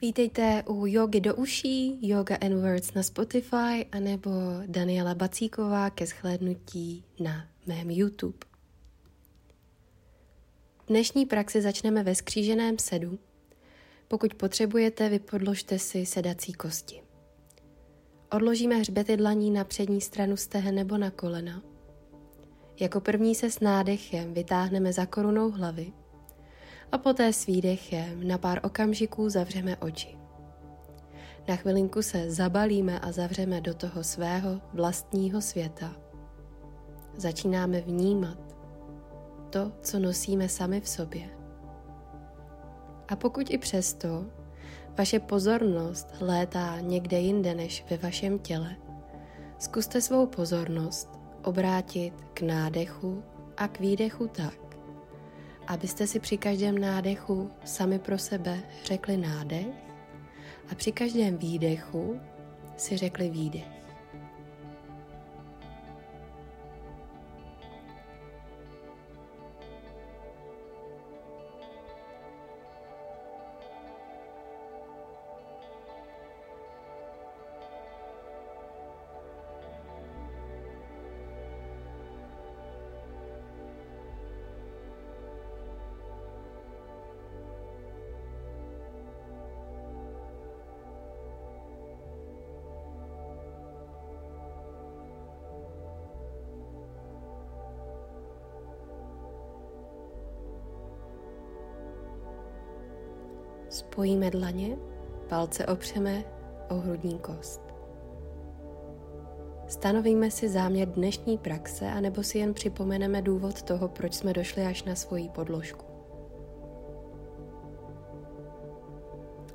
Vítejte u Jogy do uší, Yoga and Words na Spotify, anebo Daniela Bacíková ke shlédnutí na mém YouTube. Dnešní praxi začneme ve skříženém sedu. Pokud potřebujete, vypodložte si sedací kosti. Odložíme hřbety dlaní na přední stranu stehe nebo na kolena. Jako první se s nádechem vytáhneme za korunou hlavy – a poté s výdechem na pár okamžiků zavřeme oči. Na chvilinku se zabalíme a zavřeme do toho svého vlastního světa. Začínáme vnímat to, co nosíme sami v sobě. A pokud i přesto vaše pozornost létá někde jinde než ve vašem těle, zkuste svou pozornost obrátit k nádechu a k výdechu tak, abyste si při každém nádechu sami pro sebe řekli nádech a při každém výdechu si řekli výdech. Spojíme dlaně, palce opřeme o hrudní kost. Stanovíme si záměr dnešní praxe, anebo si jen připomeneme důvod toho, proč jsme došli až na svoji podložku.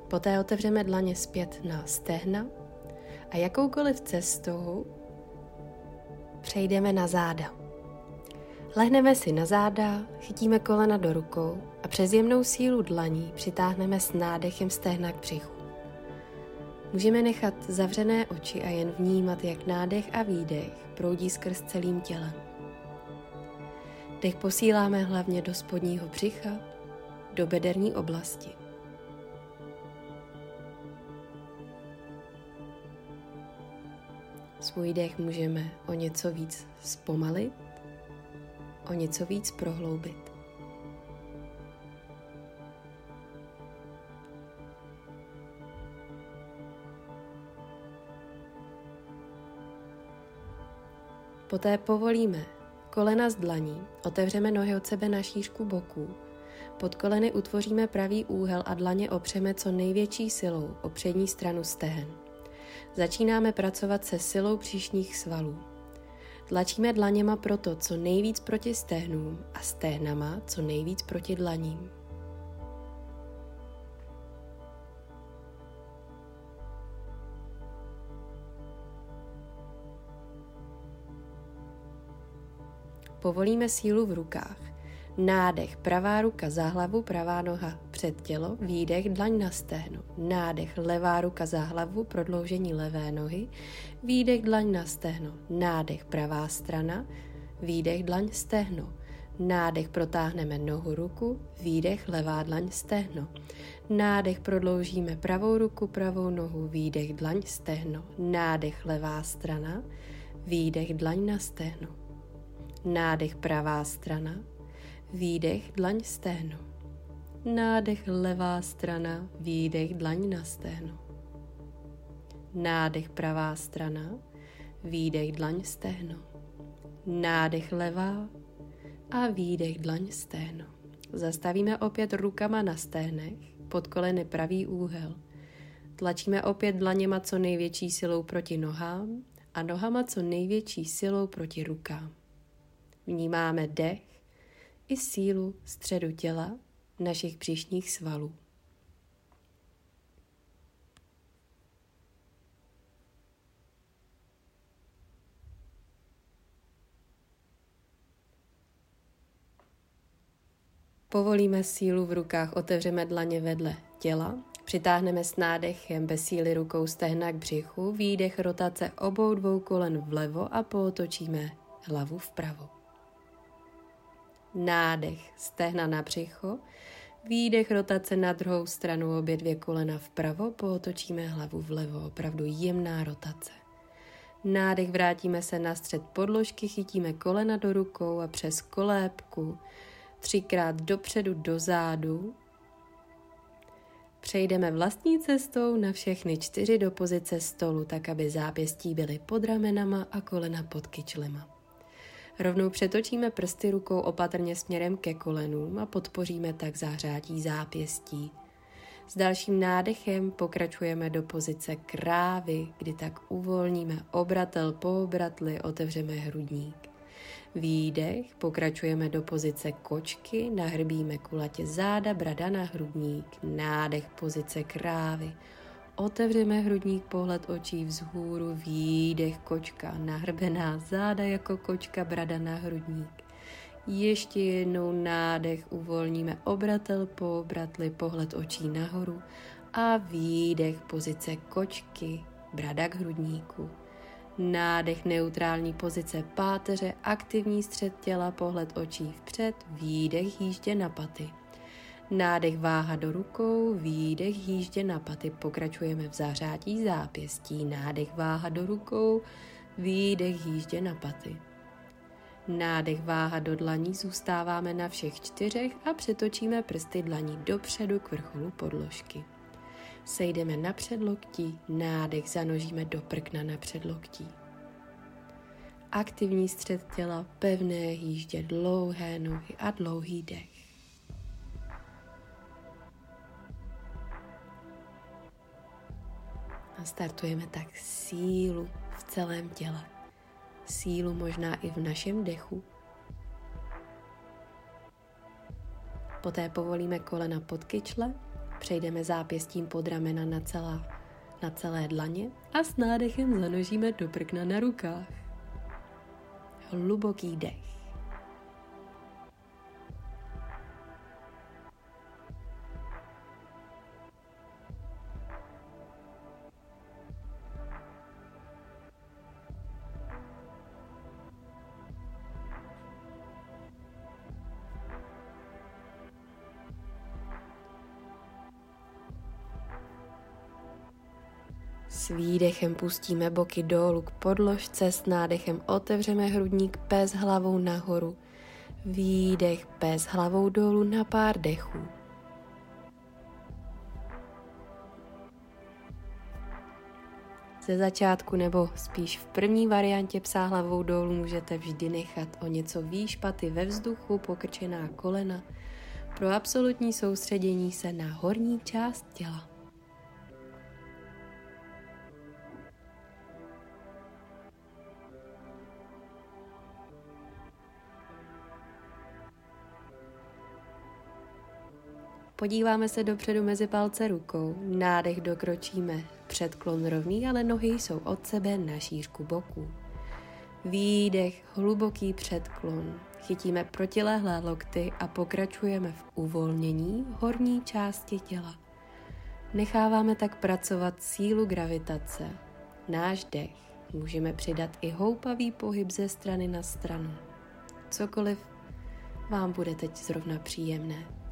Poté otevřeme dlaně zpět na stehna a jakoukoliv cestou přejdeme na záda. Lehneme si na záda, chytíme kolena do rukou přes jemnou sílu dlaní přitáhneme s nádechem stehna k břichu. Můžeme nechat zavřené oči a jen vnímat, jak nádech a výdech proudí skrz celým tělem. Dech posíláme hlavně do spodního břicha, do bederní oblasti. Svůj dech můžeme o něco víc zpomalit o něco víc prohloubit. Poté povolíme kolena z dlaní, otevřeme nohy od sebe na šířku boků, pod koleny utvoříme pravý úhel a dlaně opřeme co největší silou o přední stranu stehen. Začínáme pracovat se silou příšních svalů. Tlačíme dlaněma proto co nejvíc proti stehnům a stehnama co nejvíc proti dlaním. Povolíme sílu v rukách. Nádech, pravá ruka za hlavu, pravá noha před tělo, výdech, dlaň na stehno. Nádech, levá ruka za hlavu, prodloužení levé nohy, výdech, dlaň na stehno. Nádech, pravá strana, výdech, dlaň, stehno. Nádech, protáhneme nohu ruku, výdech, levá dlaň, stehno. Nádech, prodloužíme pravou ruku, pravou nohu, výdech, dlaň, stehno. Nádech, levá strana, výdech, dlaň na stehno. Nádech, pravá strana, výdech, dlaň, stehno. Nádech, levá strana, výdech, dlaň na stehno. Nádech, pravá strana, výdech, dlaň, stehno. Nádech, levá a výdech, dlaň, stehno. Zastavíme opět rukama na stehnech, pod koleny pravý úhel. Tlačíme opět dlaněma co největší silou proti nohám a nohama co největší silou proti rukám. Vnímáme dech i sílu středu těla našich příšních svalů. Povolíme sílu v rukách, otevřeme dlaně vedle těla, přitáhneme s nádechem bez síly rukou stehna k břichu, výdech rotace obou dvou kolen vlevo a pootočíme hlavu vpravo nádech, stehna na břicho, Výdech, rotace na druhou stranu, obě dvě kolena vpravo, pootočíme hlavu vlevo, opravdu jemná rotace. Nádech, vrátíme se na střed podložky, chytíme kolena do rukou a přes kolébku třikrát dopředu do zádu. Přejdeme vlastní cestou na všechny čtyři do pozice stolu, tak aby zápěstí byly pod ramenama a kolena pod kyčlema. Rovnou přetočíme prsty rukou opatrně směrem ke kolenům a podpoříme tak zahřátí zápěstí. S dalším nádechem pokračujeme do pozice krávy, kdy tak uvolníme obratel po obratli, otevřeme hrudník. Výdech, pokračujeme do pozice kočky, nahrbíme kulatě záda, brada na hrudník, nádech pozice krávy, Otevřeme hrudník, pohled očí vzhůru, výdech kočka, nahrbená záda jako kočka, brada na hrudník. Ještě jednou nádech, uvolníme obratel po obratli, pohled očí nahoru a výdech pozice kočky, brada k hrudníku. Nádech neutrální pozice páteře, aktivní střed těla, pohled očí vpřed, výdech jíždě na paty. Nádech váha do rukou, výdech jíždě na paty. Pokračujeme v zahřátí zápěstí. Nádech váha do rukou, výdech jíždě na paty. Nádech váha do dlaní zůstáváme na všech čtyřech a přetočíme prsty dlaní dopředu k vrcholu podložky. Sejdeme na předloktí, nádech zanožíme do prkna na předloktí. Aktivní střed těla, pevné jíždě, dlouhé nohy a dlouhý dech. A startujeme tak sílu v celém těle. Sílu možná i v našem dechu. Poté povolíme kolena pod kyčle, přejdeme zápěstím pod ramena na, celá, na celé dlaně a s nádechem zanožíme do prkna na rukách. Hluboký dech. S výdechem pustíme boky dolů k podložce, s nádechem otevřeme hrudník pes hlavou nahoru. Výdech pes hlavou dolů na pár dechů. Ze začátku nebo spíš v první variantě psá hlavou dolů můžete vždy nechat o něco výš paty ve vzduchu, pokrčená kolena, pro absolutní soustředění se na horní část těla. Podíváme se dopředu mezi palce rukou. Nádech dokročíme. Předklon rovný, ale nohy jsou od sebe na šířku boku. Výdech, hluboký předklon. Chytíme protilehlé lokty a pokračujeme v uvolnění horní části těla. Necháváme tak pracovat sílu gravitace. Náš dech můžeme přidat i houpavý pohyb ze strany na stranu. Cokoliv vám bude teď zrovna příjemné.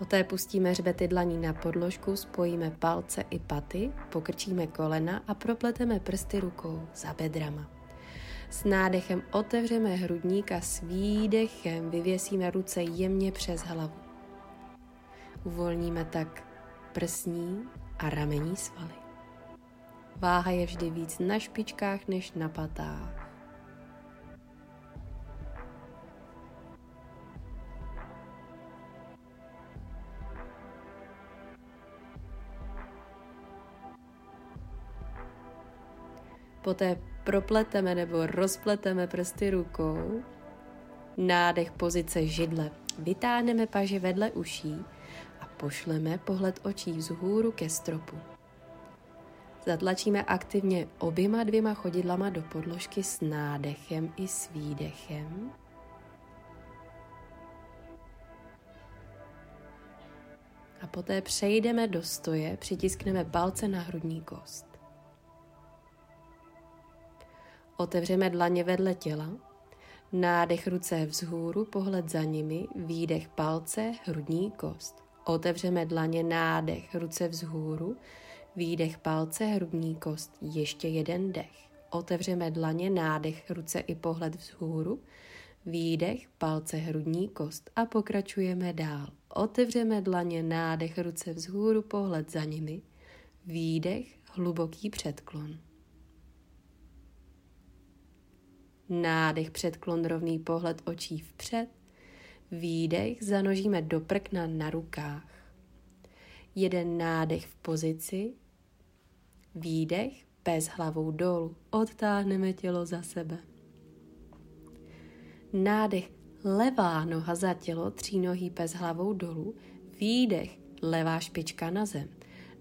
Poté pustíme hřbety dlaní na podložku, spojíme palce i paty, pokrčíme kolena a propleteme prsty rukou za bedrama. S nádechem otevřeme hrudník a s výdechem vyvěsíme ruce jemně přes hlavu. Uvolníme tak prsní a ramení svaly. Váha je vždy víc na špičkách než na patách. Poté propleteme nebo rozpleteme prsty rukou. Nádech pozice židle. Vytáhneme paže vedle uší a pošleme pohled očí vzhůru ke stropu. Zatlačíme aktivně oběma dvěma chodidlama do podložky s nádechem i s výdechem. A poté přejdeme do stoje, přitiskneme palce na hrudní kost. Otevřeme dlaně vedle těla. Nádech ruce vzhůru, pohled za nimi, výdech palce, hrudní kost. Otevřeme dlaně, nádech, ruce vzhůru, výdech palce, hrudní kost. Ještě jeden dech. Otevřeme dlaně, nádech, ruce i pohled vzhůru, výdech, palce, hrudní kost a pokračujeme dál. Otevřeme dlaně, nádech, ruce vzhůru, pohled za nimi, výdech, hluboký předklon. Nádech, předklon, rovný pohled očí vpřed, výdech, zanožíme do prkna na rukách. Jeden nádech v pozici, výdech, bez hlavou dolů, odtáhneme tělo za sebe. Nádech, levá noha za tělo, třínohý pes hlavou dolů, výdech, levá špička na zem.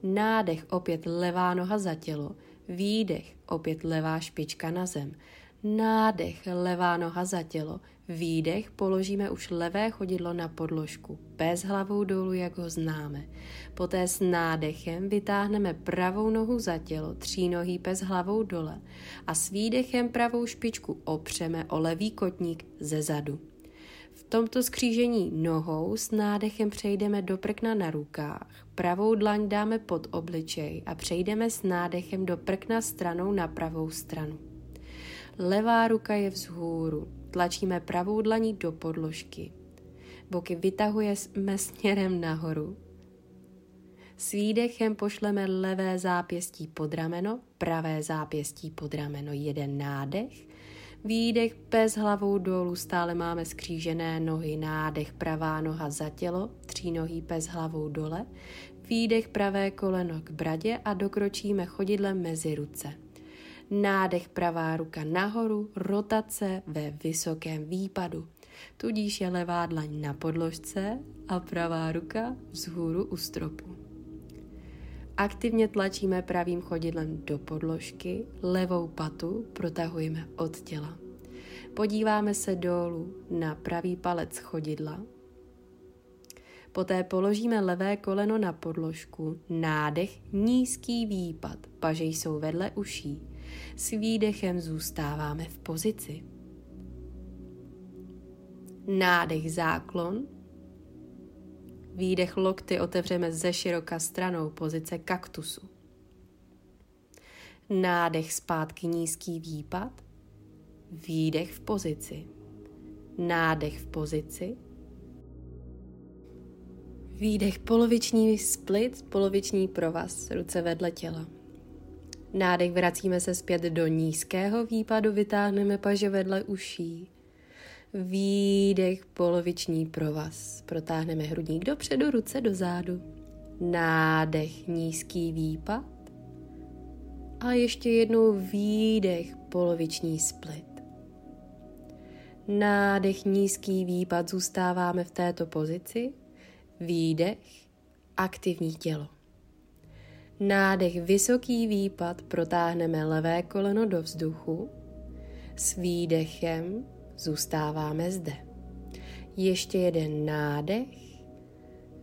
Nádech, opět levá noha za tělo, výdech, opět levá špička na zem. Nádech, levá noha za tělo, výdech, položíme už levé chodidlo na podložku, bez hlavou dolů, jak ho známe. Poté s nádechem vytáhneme pravou nohu za tělo, třínohý pes hlavou dole a s výdechem pravou špičku opřeme o levý kotník ze zadu. V tomto skřížení nohou s nádechem přejdeme do prkna na rukách, pravou dlaň dáme pod obličej a přejdeme s nádechem do prkna stranou na pravou stranu. Levá ruka je vzhůru, tlačíme pravou dlaní do podložky. Boky vytahujeme směrem nahoru. S výdechem pošleme levé zápěstí pod rameno, pravé zápěstí pod rameno, jeden nádech. Výdech bez hlavou dolů, stále máme skřížené nohy, nádech pravá noha za tělo, třínohý pes hlavou dole, výdech pravé koleno k bradě a dokročíme chodidlem mezi ruce. Nádech pravá ruka nahoru, rotace ve vysokém výpadu. Tudíž je levá dlaň na podložce a pravá ruka vzhůru u stropu. Aktivně tlačíme pravým chodidlem do podložky, levou patu protahujeme od těla. Podíváme se dolů na pravý palec chodidla. Poté položíme levé koleno na podložku, nádech, nízký výpad, paže jsou vedle uší. S výdechem zůstáváme v pozici. Nádech záklon, výdech lokty otevřeme ze široka stranou pozice kaktusu. Nádech zpátky nízký výpad, výdech v pozici. Nádech v pozici, výdech poloviční split, poloviční provaz, ruce vedle těla. Nádech vracíme se zpět do nízkého výpadu, vytáhneme paže vedle uší. Výdech, poloviční provaz. Protáhneme hrudník dopředu, ruce do zádu. Nádech, nízký výpad. A ještě jednou výdech, poloviční split. Nádech, nízký výpad, zůstáváme v této pozici. Výdech, aktivní tělo. Nádech, vysoký výpad, protáhneme levé koleno do vzduchu. S výdechem zůstáváme zde. Ještě jeden nádech,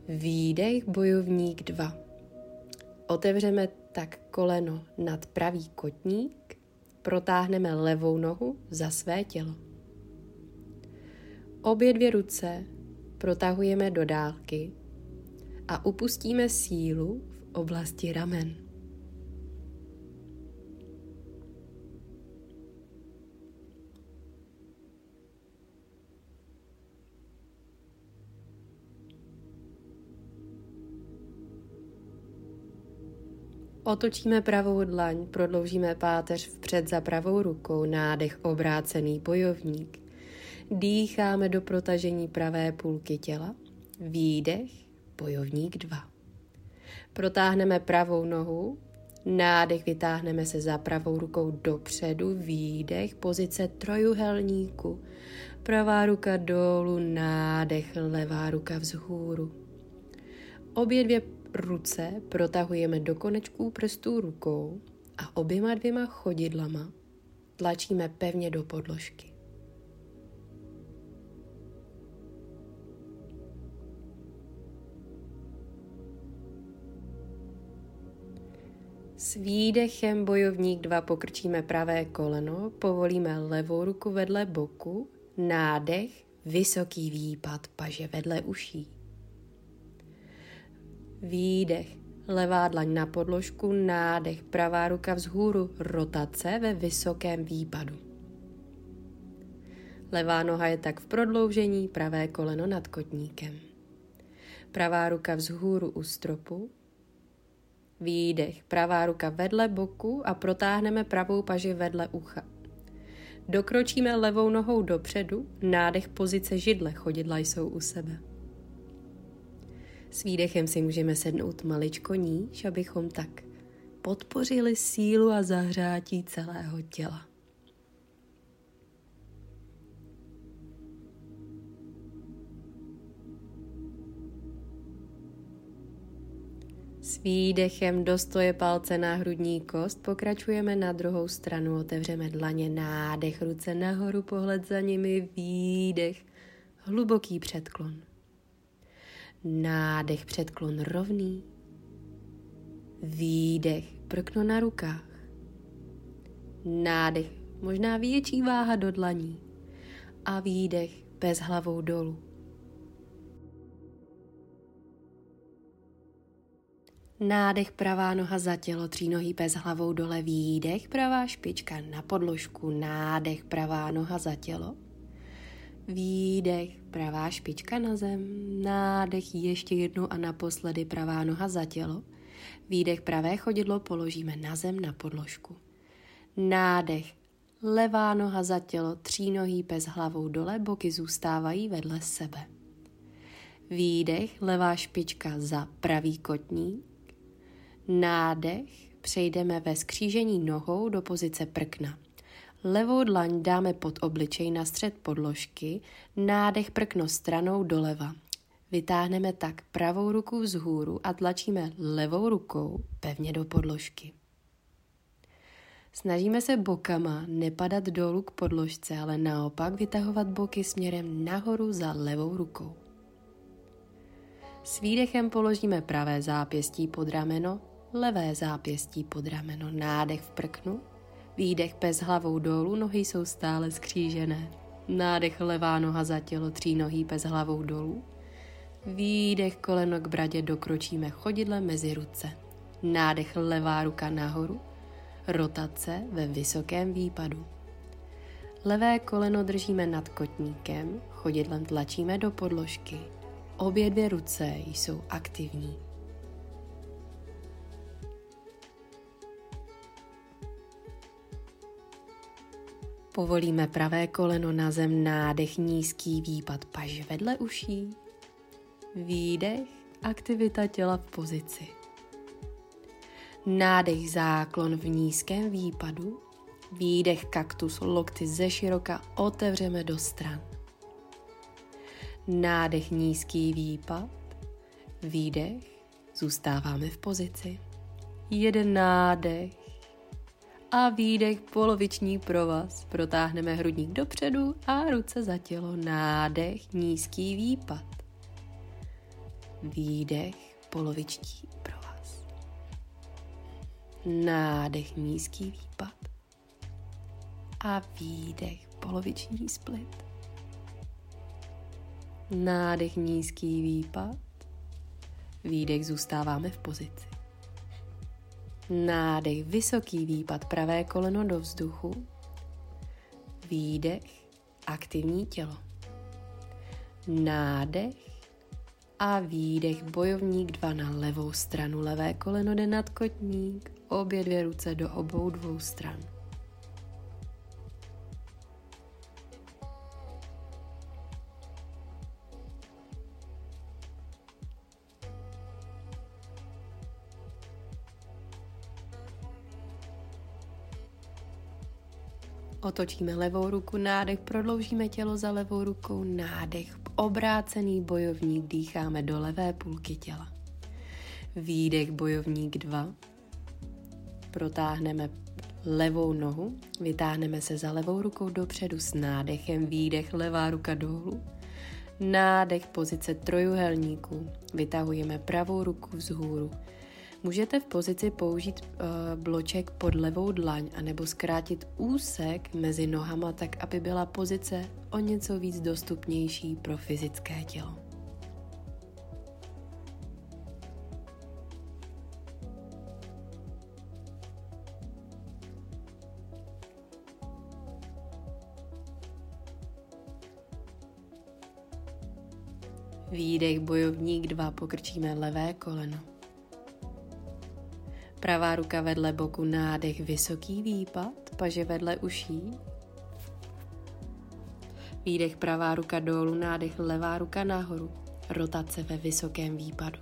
výdech, bojovník 2. Otevřeme tak koleno nad pravý kotník, protáhneme levou nohu za své tělo. Obě dvě ruce protahujeme do dálky a upustíme sílu oblasti ramen. Otočíme pravou dlaň, prodloužíme páteř vpřed za pravou rukou, nádech obrácený bojovník. Dýcháme do protažení pravé půlky těla, výdech, bojovník 2. Protáhneme pravou nohu, nádech vytáhneme se za pravou rukou dopředu, výdech, pozice trojuhelníku. Pravá ruka dolů, nádech, levá ruka vzhůru. Obě dvě ruce protahujeme do konečků prstů rukou a oběma dvěma chodidlama tlačíme pevně do podložky. S výdechem bojovník 2 pokrčíme pravé koleno, povolíme levou ruku vedle boku, nádech, vysoký výpad paže vedle uší. Výdech, levá dlaň na podložku, nádech, pravá ruka vzhůru, rotace ve vysokém výpadu. Levá noha je tak v prodloužení, pravé koleno nad kotníkem. Pravá ruka vzhůru u stropu, Výdech, pravá ruka vedle boku a protáhneme pravou paži vedle ucha. Dokročíme levou nohou dopředu, nádech pozice židle, chodidla jsou u sebe. S výdechem si můžeme sednout maličko níž, abychom tak podpořili sílu a zahřátí celého těla. Výdechem dostoje palce na hrudní kost pokračujeme na druhou stranu, otevřeme dlaně, nádech, ruce nahoru, pohled za nimi, výdech, hluboký předklon. Nádech, předklon rovný, výdech, prkno na rukách. Nádech, možná větší váha do dlaní a výdech bez hlavou dolů. Nádech pravá noha za tělo, třínohý bez hlavou dole, výdech, pravá špička na podložku, nádech, pravá noha za tělo. Výdech, pravá špička na zem, nádech ještě jednou a naposledy pravá noha za tělo. Výdech, pravé chodidlo položíme na zem na podložku. Nádech, levá noha za tělo, třínohý bez hlavou dole, boky zůstávají vedle sebe. Výdech, levá špička za pravý kotník, Nádech přejdeme ve skřížení nohou do pozice prkna. Levou dlaň dáme pod obličej na střed podložky, nádech prkno stranou doleva. Vytáhneme tak pravou ruku vzhůru a tlačíme levou rukou pevně do podložky. Snažíme se bokama nepadat dolů k podložce, ale naopak vytahovat boky směrem nahoru za levou rukou. S výdechem položíme pravé zápěstí pod rameno, levé zápěstí pod rameno, nádech v prknu, výdech bez hlavou dolů, nohy jsou stále skřížené. Nádech levá noha za tělo, nohý bez hlavou dolů. Výdech koleno k bradě dokročíme chodidle mezi ruce. Nádech levá ruka nahoru, rotace ve vysokém výpadu. Levé koleno držíme nad kotníkem, chodidlem tlačíme do podložky. Obě dvě ruce jsou aktivní. Povolíme pravé koleno na zem, nádech, nízký výpad paž vedle uší. Výdech, aktivita těla v pozici. Nádech, záklon v nízkém výpadu. Výdech, kaktus, lokty ze široka otevřeme do stran. Nádech, nízký výpad. Výdech, zůstáváme v pozici. Jeden nádech, a výdech poloviční provaz. Protáhneme hrudník dopředu a ruce za tělo. Nádech, nízký výpad. Výdech, poloviční provaz. Nádech, nízký výpad. A výdech, poloviční split. Nádech, nízký výpad. Výdech, zůstáváme v pozici. Nádech, vysoký výpad, pravé koleno do vzduchu. Výdech, aktivní tělo. Nádech a výdech, bojovník dva na levou stranu. Levé koleno jde nad kotník, obě dvě ruce do obou dvou stran. Otočíme levou ruku, nádech, prodloužíme tělo za levou rukou, nádech, obrácený bojovník, dýcháme do levé půlky těla. Výdech, bojovník 2. Protáhneme levou nohu, vytáhneme se za levou rukou dopředu s nádechem, výdech, levá ruka dolů. Nádech, pozice trojuhelníku, vytahujeme pravou ruku vzhůru. Můžete v pozici použít uh, bloček pod levou dlaň anebo zkrátit úsek mezi nohama tak, aby byla pozice o něco víc dostupnější pro fyzické tělo. Výdech bojovník 2 pokrčíme levé koleno. Pravá ruka vedle boku, nádech, vysoký výpad, paže vedle uší. Výdech, pravá ruka dolů, nádech, levá ruka nahoru, rotace ve vysokém výpadu.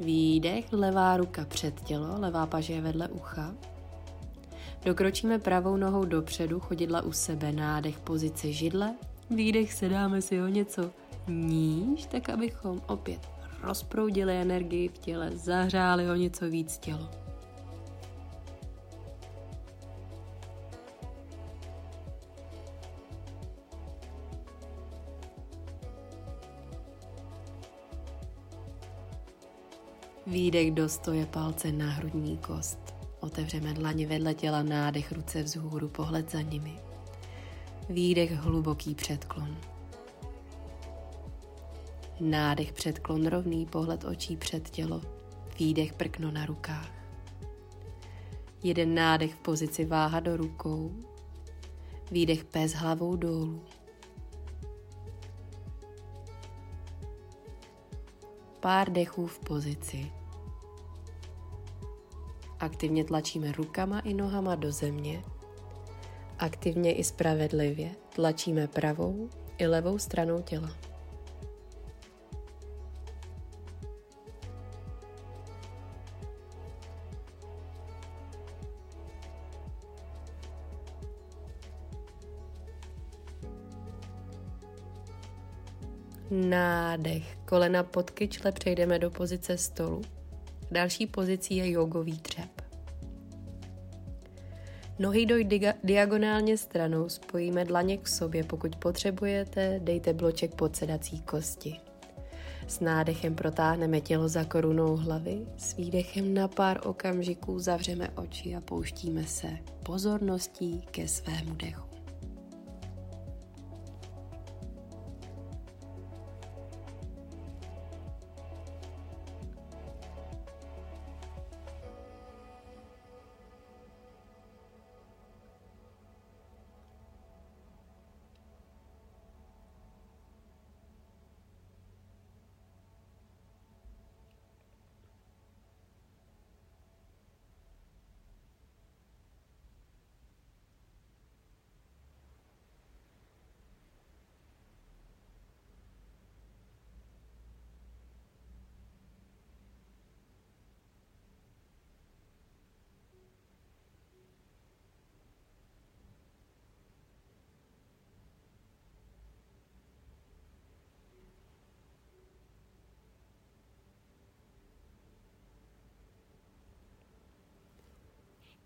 Výdech, levá ruka před tělo, levá paže vedle ucha. Dokročíme pravou nohou dopředu, chodidla u sebe, nádech, pozice židle, výdech, sedáme si o něco níž, tak abychom opět rozproudili energii v těle, zahřáli o něco víc tělo. Výdech do stoje palce na hrudní kost. Otevřeme dlaně vedle těla, nádech ruce vzhůru, pohled za nimi. Výdech hluboký předklon. Nádech předklon rovný, pohled očí před tělo. Výdech prkno na rukách. Jeden nádech v pozici váha do rukou. Výdech pes hlavou dolů. Pár dechů v pozici. Aktivně tlačíme rukama i nohama do země. Aktivně i spravedlivě tlačíme pravou i levou stranou těla. Nádech. Kolena pod kyčle přejdeme do pozice stolu. Další pozicí je jogový třep. Nohy doj diagonálně stranou, spojíme dlaně k sobě. Pokud potřebujete, dejte bloček pod sedací kosti. S nádechem protáhneme tělo za korunou hlavy, s výdechem na pár okamžiků zavřeme oči a pouštíme se pozorností ke svému dechu.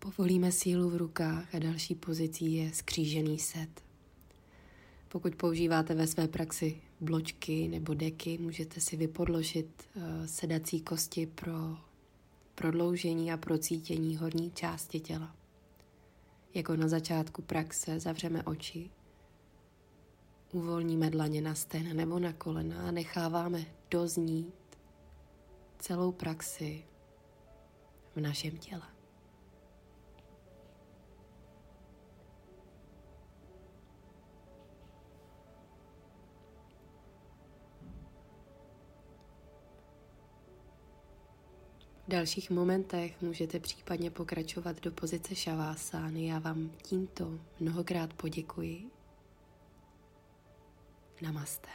Povolíme sílu v rukách a další pozicí je skřížený set. Pokud používáte ve své praxi bločky nebo deky, můžete si vypodložit uh, sedací kosti pro prodloužení a procítění horní části těla. Jako na začátku praxe zavřeme oči, uvolníme dlaně na stehna nebo na kolena a necháváme doznít celou praxi v našem těle. Dalších momentech můžete případně pokračovat do pozice šavásány. Já vám tímto mnohokrát poděkuji. Namaste.